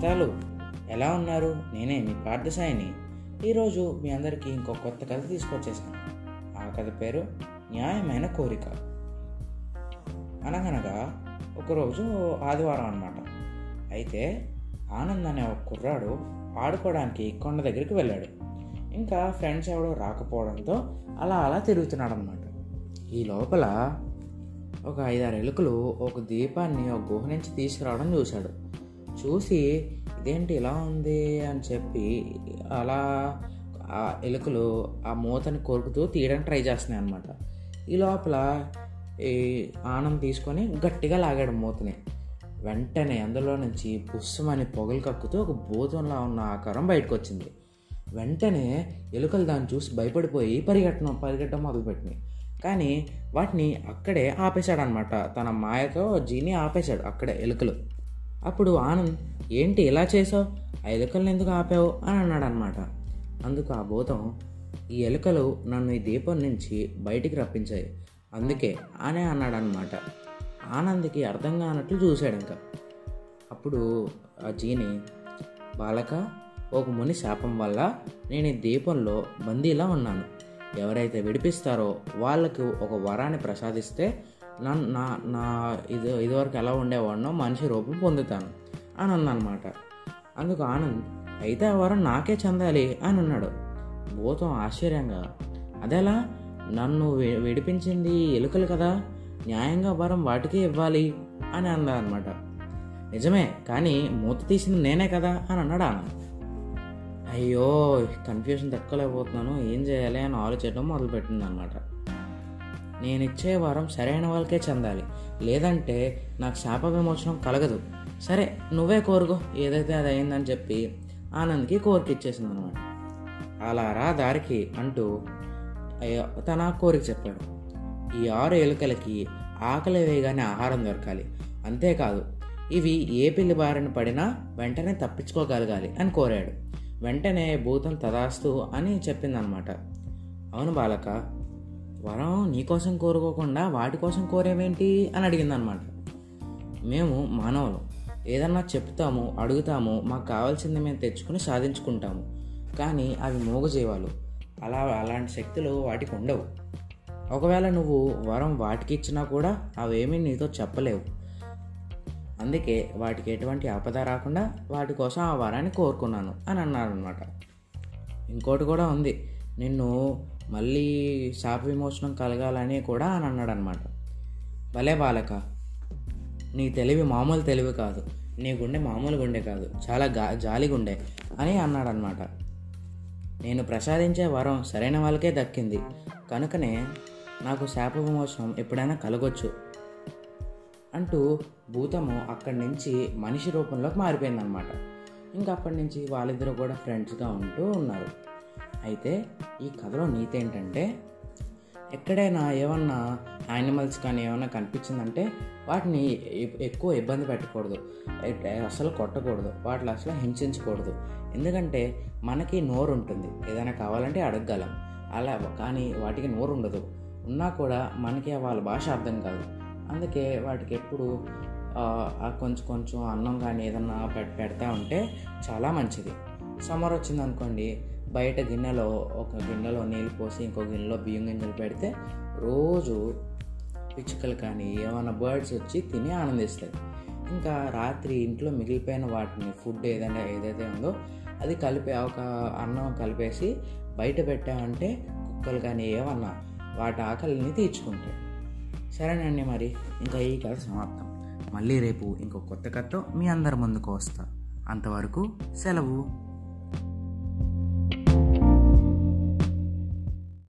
నేస్తాలు ఎలా ఉన్నారు? నేనే మీ పార్థసాయిని. ఈరోజు మీ అందరికీ ఇంకో కొత్త కథ తీసుకొచ్చేసాను. ఆ కథ పేరు న్యాయమైన కోరిక. అనగనగా ఒకరోజు ఆదివారం అనమాట అయితే ఆనంద్ అనే ఒక కుర్రాడు ఆడుకోవడానికి కొండ దగ్గరికి వెళ్ళాడు. ఇంకా ఫ్రెండ్స్ ఎవడో రాకపోవడంతో అలా అలా తిరుగుతున్నాడు అనమాట ఈ లోపల ఒక ఐదారు ఎలుకలు ఒక దీపాన్ని ఒక గుహ నుంచి తీసుకురావడం చూశాడు. చూసి ఇదేంటి ఇలా ఉంది అని చెప్పి అలా ఆ ఎలుకలు ఆ మూతని కొరుకుతూ తీయడానికి ట్రై చేస్తున్నాయి అనమాట ఈ లోపల ఈ ఆనం తీసుకొని గట్టిగా లాగాడు మూతని. వెంటనే అందులో నుంచి బుస్సమని పొగలు కక్కుతూ ఒక భూతంలా ఉన్న ఆకారం బయటకు వచ్చింది వెంటనే ఎలుకలు దాన్ని చూసి భయపడిపోయి పరిగెట్టడం పరిగెట్టడం మొదలుపెట్టినాయి. కానీ వాటిని అక్కడే ఆపేశాడనమాట తన మాయతో జీని ఆపేశాడు అక్కడే ఎలుకలు. అప్పుడు ఆనంద్ ఏంటి ఇలా చేసావు? ఆ ఎలుకలను ఎందుకు ఆపావు? అని అన్నాడు అనమాట అందుకు ఆ భూతం ఈ ఎలుకలు నన్ను ఈ దీపం నుంచి బయటికి రప్పించాయి. అందుకే అనే అన్నాడనమాట ఆనంద్కి అర్థం కానట్లు చూశాడు ఇంకా అప్పుడు ఆ జీని బాలక ఒక ముని శాపం వల్ల నేను ఈ దీపంలో బందీలా ఉన్నాను. ఎవరైతే విడిపిస్తారో వాళ్ళకు ఒక వరాన్ని ప్రసాదిస్తే నన్ను నా నా ఇది ఇదివరకు ఎలా ఉండేవాడినో మనిషి రూపం పొందుతాను అని అన్నమాట. అందుకు ఆనంద్ అయితే ఆ వరం నాకే చెందాలి అని అన్నాడు. భూతం ఆశ్చర్యంగా అదెలా నన్ను విడిపించింది ఎలుకలు కదా న్యాయంగా వరం వాటికే ఇవ్వాలి అని అన్నదన్నమాట నిజమే కానీ మూత తీసింది నేనే కదా అని అన్నాడు ఆనంద్. అయ్యో కన్ఫ్యూజన్ తట్టుకోలేకపోతున్నాను ఏం చేయాలి అని ఆలోచించడం మొదలుపెట్టింది అనమాట నేను ఇచ్చే వరం సరైన వాళ్ళకే చెందాలి. లేదంటే నాకు శాప విమోచనం కలగదు. సరే నువ్వే కోరుకో. ఏదైతే అది అయిందని చెప్పి ఆనంద్కి కోరిక ఇచ్చేసింది అనమాట అలా రా దారికి అంటూ అయ్యో తన కోరిక చెప్పాడు. ఈ ఆరు ఎలుకలకి ఆకలి వేయగానే ఆహారం దొరకాలి. అంతేకాదు ఇవి ఏ పిల్లి బారిన పడినా వెంటనే తప్పించుకోగలగాలి అని కోరాడు. వెంటనే భూతం తదాస్తు అని చెప్పిందనమాట. అవును బాలక వరం నీకోసం కోరుకోకుండా వాటి కోసం కోరేవేంటి అని అడిగిందనమాట. మేము మానవులు. ఏదన్నా చెప్తాము అడుగుతాము మాకు కావాల్సింది మేము తెచ్చుకుని సాధించుకుంటాము. కానీ అవి మూగజీవాలు. అలా అలాంటి శక్తులు వాటికి ఉండవు. ఒకవేళ నువ్వు వరం వాటికి ఇచ్చినా కూడా అవేమీ నీతో చెప్పలేవు. అందుకే వాటికి ఎటువంటి ఆపద రాకుండా వాటి కోసం ఆ వరాన్ని కోరుకున్నాను అని అన్నారనమాట. ఇంకోటి కూడా ఉంది. నిన్ను మళ్ళీ శాప విమోచనం కలగాలని కూడా అని అన్నాడు అనమాట భలే బాలక. నీ తెలివి మామూలు తెలివి కాదు. నీ గుండె మామూలు గుండె కాదు. చాలా గా జాలి గుండె అని అన్నాడనమాట నేను ప్రసాదించే వరం సరైన వాళ్ళకే దక్కింది. కనుకనే నాకు శాప విమోచనం ఎప్పుడైనా కలగొచ్చు అంటూ భూతము అక్కడి నుంచి మనిషి రూపంలోకి మారిపోయిందనమాట ఇంకా అప్పటి నుంచి వాళ్ళిద్దరూ కూడా ఫ్రెండ్స్గా ఉంటూ ఉన్నారు. అయితే ఈ కథలో నీతి ఏంటంటే ఎక్కడైనా ఏమన్నా యానిమల్స్ కానీ ఏమైనా కనిపించిందంటే వాటిని ఎక్కువ ఇబ్బంది పెట్టకూడదు. అసలు కొట్టకూడదు. వాటిని అసలు హింసించకూడదు. ఎందుకంటే మనకి నోరు ఉంటుంది. ఏదైనా కావాలంటే అడగగలం. అలా కానీ వాటికి నోరు ఉండదు. ఉన్నా కూడా మనకి వాళ్ళ భాష అర్థం కాదు. అందుకే వాటికి ఎప్పుడు కొంచెం కొంచెం అన్నం కానీ ఏదన్నా పెడతా ఉంటే చాలా మంచిది. సమ్మర్ వచ్చింది అనుకోండి బయట గిన్నెలో ఒక గిన్నెలో నీళ్ళు పోసి ఇంకో గిన్నెలో బియ్యం గింజలు పెడితే రోజు పిచ్చుకలు కానీ ఏమైనా బర్డ్స్ వచ్చి తిని ఆనందిస్తాయి. ఇంకా రాత్రి ఇంట్లో మిగిలిపోయిన వాటిని ఫుడ్ ఏదైనా ఏదైతే ఉందో అది కలిపి ఒక అన్నం కలిపేసి బయట పెట్టామంటే కుక్కలు కానీ ఏమన్నా వాటి ఆకలిని తీర్చుకుంటాయి. సరేనండి మరి ఇంకా ఈ కథ సమాప్తం. మళ్ళీ రేపు ఇంకో కొత్త కథతో మీ అందరి ముందుకు వస్తా. అంతవరకు సెలవు.